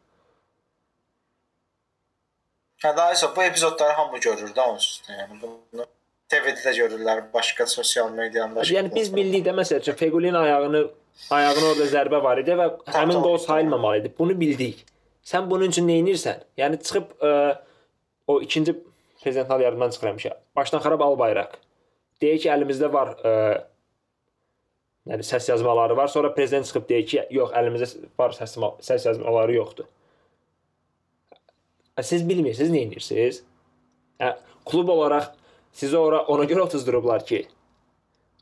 Hə, daha isə bu epizodları hamı görür də onsuz da. Yəni bunu TV-də də görürlər, başqa sosial medianın başqa. Yəni biz bildikdə məsəl üçün Fequlin ayağını ayağına orada zərbə var idi və həmin qol sayılmamalı idi. Bunu bildik. Sən bunun üçün nə edirsən? Yəni çıxıb ə, o ikinci prezidental yardımdan çıxıramışam. Başdan xarab al bayraq. Deyir ki, əlimizdə var ə, yəni səs yazmaları var. Sonra prezident çıxıb deyir ki, yox, əlimizdə var səs səs yazmaları yoxdur. Siz bilmirsiniz nə edirsiniz? Hə, klub olaraq sizi ora ona görə otuzdurublar ki,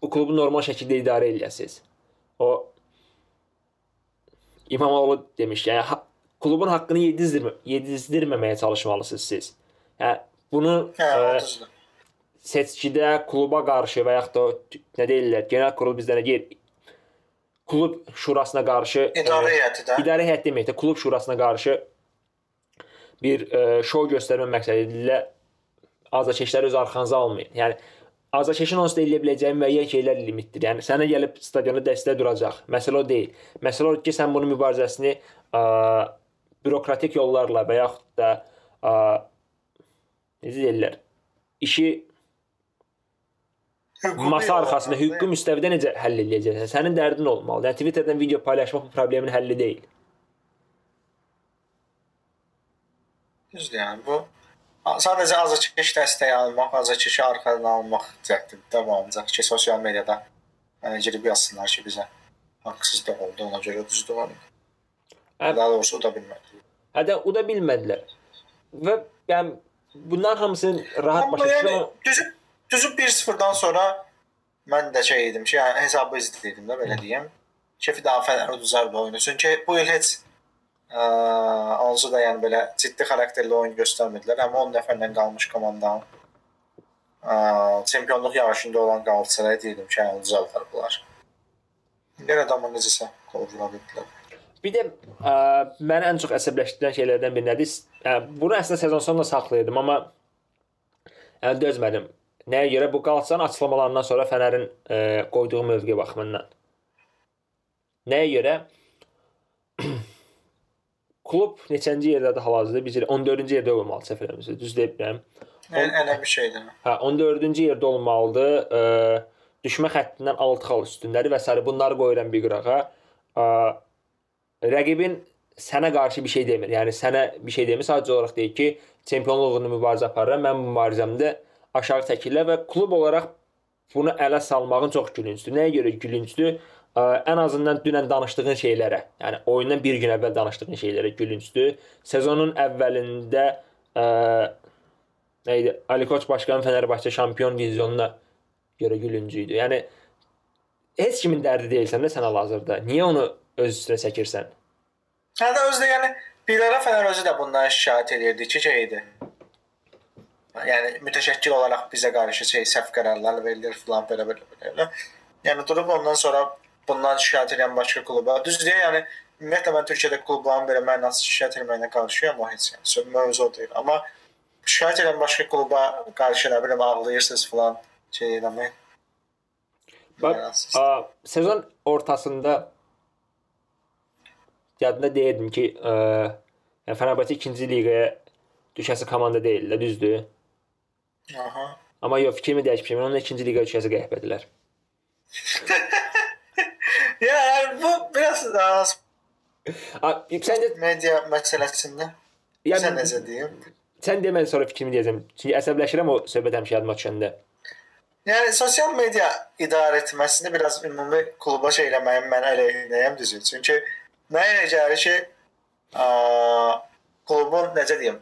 bu klubu normal şəkildə idarə edəsiniz. O İmamoğlu demiş, yəni ha, klubun haqqını yedizdirmə, yedizdirməməyə çalışmalısınız siz. Hə, bunu Hə, ə, düzdür. seçkidə kluba qarşı və yaxud da nə deyirlər, genel kurul bizdə nə deyir? Klub şurasına qarşı İdarə ə, heyəti də. İdarə heyət deməkdir, klub şurasına qarşı bir ə, şou göstərmə məqsədi ilə azarkeşləri öz arxanıza almayın. Yəni azarkeşin onsuz da eləyə biləcəyi müəyyən şeylər limitdir. Yəni sənə gəlib stadiona dəstək duracaq. Məsələ o deyil. Məsələ o ki, sən bunun mübarizəsini ə, bürokratik yollarla və yaxud da ə, necə deyirlər? İşi masa arxasında hüquqi müstəvidə necə həll edəcəksən? Sənin dərdin olmalıdır. Yəni Twitterdən video paylaşmaq bu problemin həlli deyil. Düzdür, yəni bu sadəcə azarkeş dəstəyi almaq, azarkeşi arxadan almaq cəhdidir. Davamıncaq ki, sosial mediada yəni girib yazsınlar ki, bizə haqsızlıq oldu, ona görə düzdür onu. Hə. Daha doğrusu o da bilmədi. Hətta o da bilmədilər. Və yəni bunların hamısını rahat Amma başa yəni düşürəm. düzüb düzüb 1-0-dan sonra mən də şey idim ki, yəni hesabı izləyirdim də belə deyim. Ki, daha Fənər uduzar bu oyunu. Çünki bu il heç onsuz da yəni belə ciddi xarakterli oyun göstərmədilər, amma 10 nəfərlə qalmış komandanın ə, çempionluq yarışında olan Qalatasaray deyirdim ki, yəni bunlar. Yenə də amma necəsə qol vura bildilər. Bir də ə, məni ən çox əsəbləşdirən şeylərdən biri nədir? Ə, bunu əslində sezon sonunda saxlayırdım, amma yəni dözmədim. Nəyə görə bu Qalatasarayın açıqlamalarından sonra Fənərin ə, qoyduğu mövqe baxımından. Nəyə görə? Klub neçənci yerdədir hal-hazırda? Biz 14-cü yerdə olmalı səhv eləmirəmsə, düz deyirəm. Elə bir şeydir. Hə, 14-cü yerdə olmalıdır. Ə, düşmə xəttindən 6 xal üstündədir və s. bunları qoyuram bir qırağa. Ə, rəqibin sənə qarşı bir şey demir. Yəni sənə bir şey demir, sadəcə olaraq deyir ki, çempionluq uğrunda mübarizə aparıram. Mən bu mübarizəmdə aşağı çəkirlər və klub olaraq bunu ələ salmağın çox gülüncdür. Nəyə görə gülüncdür? Ə, ən azından dünən danışdığın şeylərə, yəni oyundan bir gün əvvəl danışdığın şeylərə gülüncdür. Sezonun əvvəlində ə, nə idi? Ali Koç başqanın Fənərbağçə şampion vizionuna görə gülüncü idi. Yəni heç kimin dərdi deyilsən də sən hal-hazırda. Niyə onu öz üstünə çəkirsən? Hə də özdə yəni bir ara Fənər özü də bundan şikayət edirdi ki, şeydi. Yəni mütəşəkkil olaraq bizə qarşı şey səhv qərarlar verilir filan belə belə belə. Yəni durub ondan sonra bundan şikayət edən başqa kluba. Düzdür, yəni ümumiyyətlə mən Türkiyədə klubların belə mənasız şikayət etməyinə qarşıyam, o heç yəni mövzu deyil. Amma şikayət edən başqa kluba qarşı nə bilim ağlayırsınız filan şey eləmək. Bax, a, sezon ortasında yadında deyirdim ki, ə, yəni Fenerbahçe ikinci liqaya düşəsi komanda deyil, düzdür? Aha. Amma yox, fikrimi dəyişmişəm. Onun ikinci liqaya düşəsi qəhbədilər. ya yəni bu biraz daha A, səncə media məsələsində yəni sən necə deyim? sən demən sonra fikrimi deyəcəm. Çünki əsəbləşirəm o söhbət həmişə yadıma düşəndə. Yəni sosial media idarə etməsini biraz ümumi kluba şey eləməyin mən əleyhinəyəm düzür. Çünki mənə elə gəlir ki, ə, klubun necə deyim,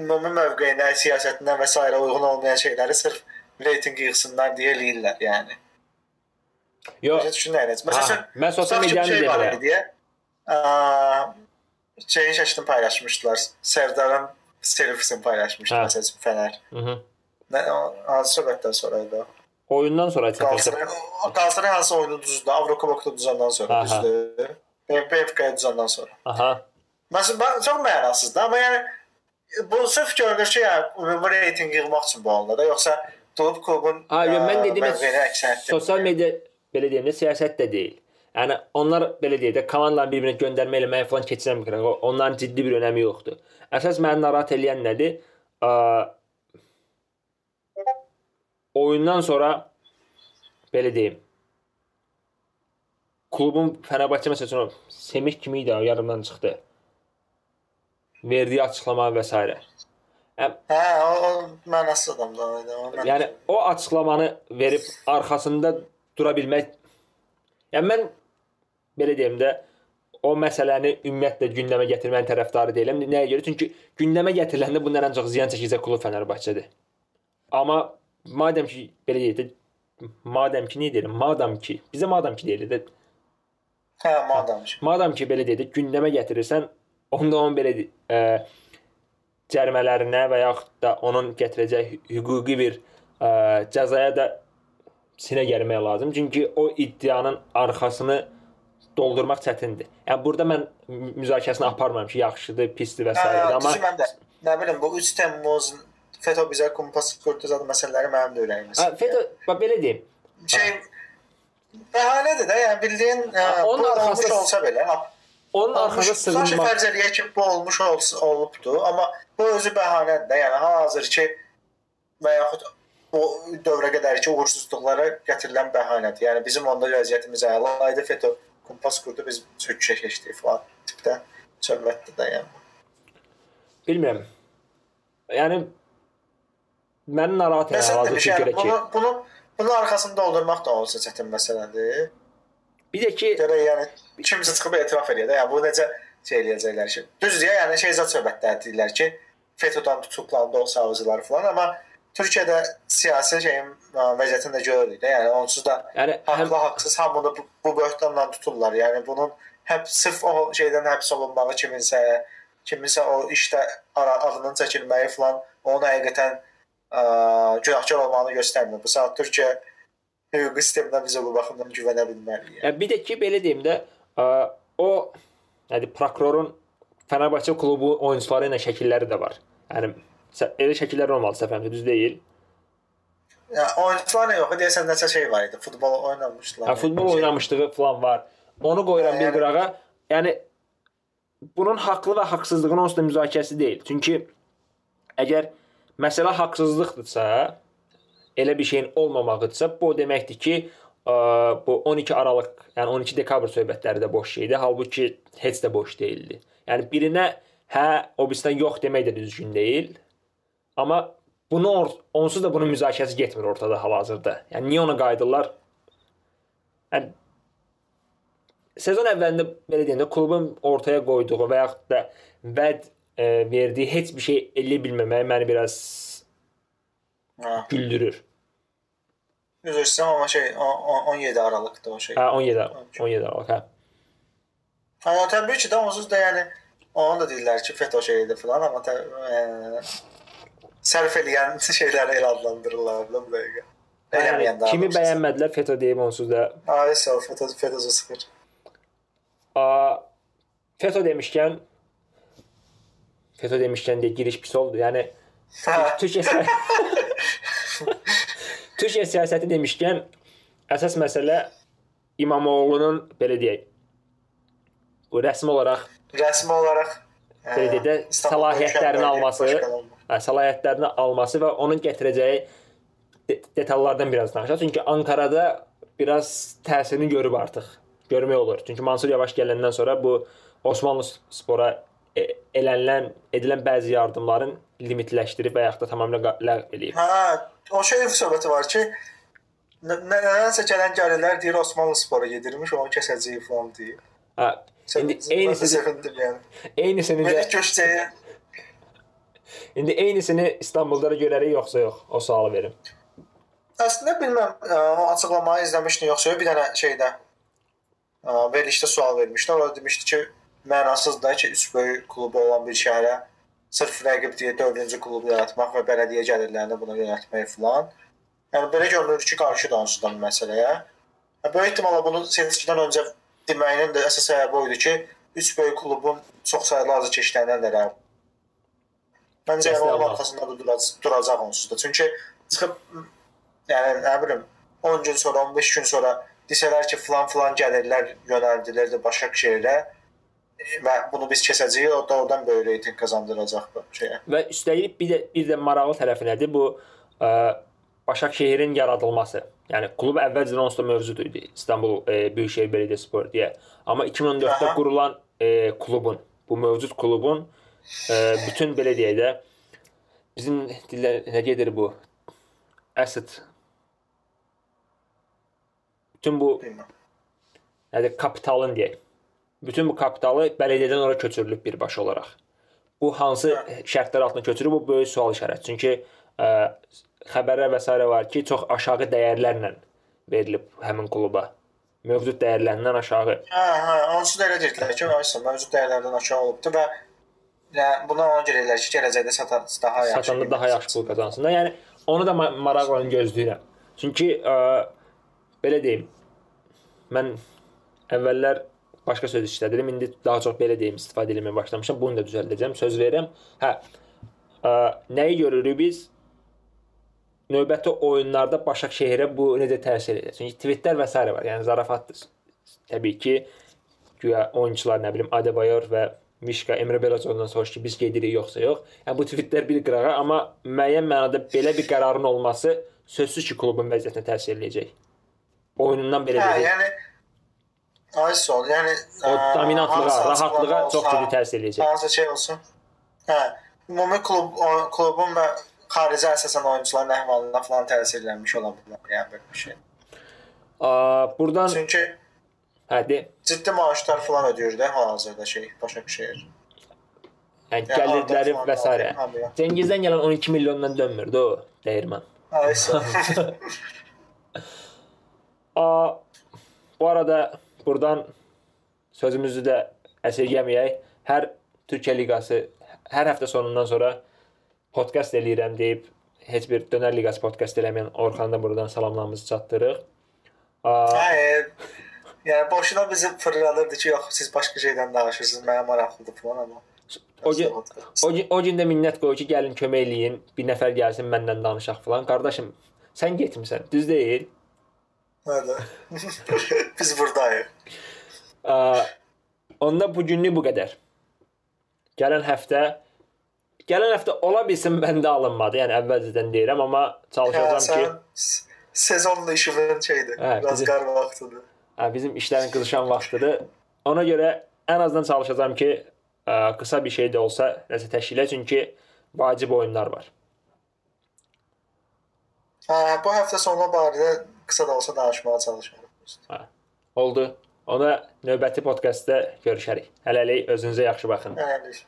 ümumi mövqeyinə, siyasətinə və s. uyğun olmayan şeyləri sırf reytinq yığsınlar deyə eləyirlər, yəni. Yox. Başa düşünürəm. Məsələn, Aha, mən sosial tutaq ki, bir medianı şey var demirəm. idi deyə. Ə, şeyin şəklini paylaşmışdılar. Serdarın selfisini paylaşmışdı Hə. məsələn Fənər. Mhm. Nə o- hansı söhbətdən sonra idi o? Oyundan sonra çətin. Galatasaray Galatasaray hansı oyunu düzdü? Avrokubokda düzəndən sonra Aha. düzdü. BFK düzəndən sonra. Aha. Məsələn, ben- çox mənasızdır, amma yəni bu sırf görünür ki, yəni ümumi reytinq yığmaq üçün bu halda da, yoxsa klub klubun Ha, yox, mən ə, dediyim mövqeyini əksəriyyət sosial media belə deyim də siyasət də deyil. Yəni onlar belə deyək də komandaların bir-birinə göndərmə eləməyi falan keçirəm. Onların ciddi bir önəmi yoxdur. Əsas məni narahat eləyən nədir? Ə, oyundan sonra belə deyim. Klubun Fenerbahçe məsələn Semih kimi idi, yarımdan çıxdı. Verdiyi açıqlama və s. Hə, o, o mənasız adam da idi. Yəni o açıqlamanı verib arxasında dura bilmək Yəni mən belə deyim də o məsələni ümumiyyətlə gündəmə gətirməyin tərəfdarı deyiləm. Nəyə görə? Çünki gündəmə gətiriləndə bundan çox ziyan çəkəcək klub Fənərbağçədir. Amma madəm ki belə deyək də madəm ki nə deyirəm? Madam ki, bizə madam ki deyilir də. Hə, madam. Madam ki belə deyək də gündəmə gətirirsən, onda onun belə ə, cərimələrinə və yaxud da onun gətirəcək hüquqi bir ə, cəzaya da sinə gəlmək lazım. Çünki o iddianın arxasını doldurmaq çətindir. Yəni burada mən mü- müzakirəsini aparmıram ki, yaxşıdır, pisdir və s. Hə, amma mən də nə bilim bu 3 Temmuz FETÖ bizə kompas qurdu zad məsələləri mənim də ürəyimə. Hə, FETÖ bax belə deyim. Şey bəhanədir də, yəni bildiyin ə, onun bu olmuş arxasında- olsa belə, Onun sadəcə sığınmaq fərz eləyək ki, bu olmuş olsa, olubdu, amma bu özü bəhanədir də, yəni hazır ki və yaxud o dövrə qədər ki uğursuzluqlara gətirilən bəhanədir. Yəni bizim onda vəziyyətimiz əla idi, FETÖ kompas qurdu, biz çöküşə keçdik falan tipdə söhbətdir də yəni. bilmirəm. Yəni məni narahat Məsələn haldır demiş, ki, yəni görə ki, bunu, bunu bunun arxasını doldurmaq da olsa çətin məsələdir. bir də ki, Gərək yəni kimsə çıxıb etiraf edə də, yəni bu necə şey eləyəcəklər ki. Düzdür, yəni şey zət söhbətlər deyirlər ki, FETÖ-dan tutublandı o savcılar falan, amma Türkiyədə siyasi şeyin ə, vəziyyətini də görürük də, yəni onsuz da yəni haqlı haqsız hamını bu, bu böhtanla tuturlar. Yəni bunun hep sırf o şeydən həbs olunmağı kiminsə, kiminsə o işdə adının çəkilməyi falan onu həqiqətən ə, günahkar olmağını göstərmir. Bu saat Türkiyə hüquqi sisteminə biz bu baxımdan güvənə bilməliyik. Yəni bir də ki, belə deyim də, ə, o yəni prokurorun Fenerbahçe klubu oyunçuları ilə şəkilləri də var. Yəni elə şəkillər olmalı səfərimdə düz deyil. Yəni oyunçularla yox, deyəsən nəsə şey var idi. Futbol oynamışdılar. Yəni futbol Şey- oynamışlığı falan var. Onu qoyuram bir Yəni- qırağa. Yəni bunun haqlı və haqsızlığının onsuz da müzakirəsi deyil. Çünki əgər məsələ haqsızlıqdırsa, elə bir şeyin olmamağıdırsa, bu o deməkdir ki, ə, bu 12 Aralıq, yəni 12 dekabr söhbətləri də boş şeydir. Halbuki heç də boş deyildi. Yəni birinə hə, o birisindən yox demək də düzgün deyil. Amma bunu onsuz da bunun müzakirəsi getmir ortada hal-hazırda. Yəni niyə ona qayıdırlar? Yəni sezon əvvəlində belə deyəndə klubun ortaya qoyduğu və yaxud da vəd e, verdiyi heç bir şey eləyə bilməməyi məni biraz Ha. güldürür. Üzr istəyirəm amma şey o- o- 17 Aralıqda o şey. Hə 17 17 Aralık hə. Hə, təbii ki də onsuz da yəni onu da deyirlər ki, FETÖ şeyidir falan, amma tə, e, sərf edən şeyləri elə adlandırırlar da bu dəqiqə. Eləməyən Yəni, kimi bəyənmədilər FETÖ deyim onsuz da. Ay sağ ol, FETÖ FETÖ sıfır. A FETÖ demişkən FETÖ demişkən deyə giriş pis oldu. Yəni. Türkiyə Türkiyə siyasəti demişkən əsas məsələ İmamoğlu'nun belə deyək rəsmi olaraq Rəsmi olaraq belə də İstanbul səlahiyyətlərini alması, səlahiyyətlərini alması və onun gətirəcəyi de detallardan biraz danışaq. Çünki Ankarada biraz təsirini görüb artıq. Görmək olur. Çünki Mansur Yavaş gələndən sonra bu Osmanlı spora e elənilən, edilən bəzi yardımların limitləşdirib və yaxud da tamamilə ləğv eləyib. Hə, o şey söhbəti var ki, nə- nə- nədənsə gələn gəlirlər deyir Osmanlı spora gedirmiş, onu kəsəcəyi falan deyir. Hə, indi eynisini yəni. eynisini də köşkəyə indi eynisini İstanbulda da görərik yoxsa yox? O sualı verim. Əslində bilməm, ə, o açıqlamayı izləmişdin yoxsa yox, bir dənə şeydə verilişdə sual vermişdilər. Orada demişdi ki, mənasızdır ki, üç böyük klubu olan bir şəhərə sırf rəqib deyə 4-cü klubu yaratmaq və bələdiyyə gəlirlərini buna yönəltmək filan. Yəni belə görünür ki, qarşıdır onsuz da bu məsələyə. Yəni, böyük ehtimalla bunu seçkidən öncə deməyinin də əsas səbəbi o idi ki, üç böyük klubun çox saylı azarkeşlərindən də rəqib. Məncə yəni, onun arxasında da duracaq, duracaq onsuz da. Çünki çıxıb yəni nə bilim 10 gün sonra, 15 gün sonra desələr ki, falan gəlirlər, yönəldilər də Başakşehirə və bunu biz keçəcəyik, o da oradan böyük reytinq qazandıracaq bu şeyə. Və üstəlik bir də bir də maraqlı tərəfi nədir? Bu ə, Başakşehirin yaradılması. Yəni klub əvvəlcədən onsuz da mövcud idi. İstanbul e, Büyükşehir Belediyespor deyə. Amma 2014-də Aha. qurulan e, klubun, bu mövcud klubun bütün belə deyək də bizim dillə nə gedir bu? Asset bütün bu nədir kapitalın deyək. Bütün bu kapitalı bələdiyyədən ora köçürülüb birbaşa olaraq. Bu hansı şərtlər altında köçürülüb? Bu böyük sual işarəti. Çünki ə, xəbərlər və s. var ki, çox aşağı dəyərlərlə verilib həmin kluba. Mövcud dəyərlərindən aşağı. Hə, hə, da elə dedilər ki, aysa mövcud dəyərlərdən aşağı olubdu və yəni buna ona görə dedilər ki, gələcəkdə sata daha yaxşı. Satanda daha yaxşı pul qazansınlar. Yəni onu da ma- maraqla gözləyirəm. Çünki ə, belə deyim. Mən əvvəllər başqa söz işlədirəm. İndi daha çox belə deyim, istifadə etməyə başlamışam. Bunu da düzəldəcəm. Söz verirəm. Hə. Ə, nəyi görürük biz? Növbəti oyunlarda Başakşehirə bu necə təsir edir? Çünki tweetlər və s. var. Yəni zarafatdır. Təbii ki, güya oyunçular nə bilim Adebayor və Mişka Emre Belazovdan soruş ki, biz gedirik yoxsa yox. Yəni bu tweetlər bir qırağa, amma müəyyən mənada belə bir qərarın olması sözsüz ki, klubun vəziyyətinə təsir eləyəcək. Oyunundan belə Hə, yəni ay sol, yəni O dominantlığa, rahatlığa açıqlama çox olsa, ciddi təsir eləyəcək. Hansı şey olsun? Hə, ümumi klub o, klubun və xarici əsasən oyunçuların əhvalına falan təsir eləmiş ola bilər. Yəni belə bir şey. A, burdan Çünki hə de, ciddi maaşlar falan ödəyir də hal-hazırda şey Başakşehir. yəni gəlirləri və s. Cengizdən gələn 12 milyondan dönmürdü o dəyirman. Ay sol. A, bu arada buradan sözümüzü də əsirgəməyək. Hər Türkiyə liqası hər həftə sonundan sonra podkast eləyirəm deyib heç bir dönər liqası podkast eləməyən Orxanda buradan salamlarımızı çatdırırıq. Hayır. Yəni boşuna bizi fırladırdı ki, yox siz başqa şeydən danışırsınız, mənə maraqlıdır falan amma. o gün o, gün- o gün də minnət qoy ki, gəlin kömək eləyin, bir nəfər gəlsin məndən danışaq falan. Qardaşım, sən getmisən, düz deyil. Nədir? Biz burdayıq. Ə, onda bu günlük bu qədər. Gələn həftə gələn həftə ola bilsin məndə alınmadı. Yəni əvvəlcədən deyirəm, amma Hə, çalışacağam ki, sən s- sezonla işimin şeydir. Hə, Biraz qar vaxtıdır. Hə, bizim işlərin qızışan vaxtıdır. Ona görə ən azından çalışacağam ki, ə, qısa bir şey də olsa nəsə təşkil et, çünki vacib oyunlar var. Hə, bu həftə sonu barədə qısa da olsa danışmağa çalışacağam. Oldu. Ona növbəti podkastda görüşərik. Hələlik özünüzə yaxşı baxın. Hələlik.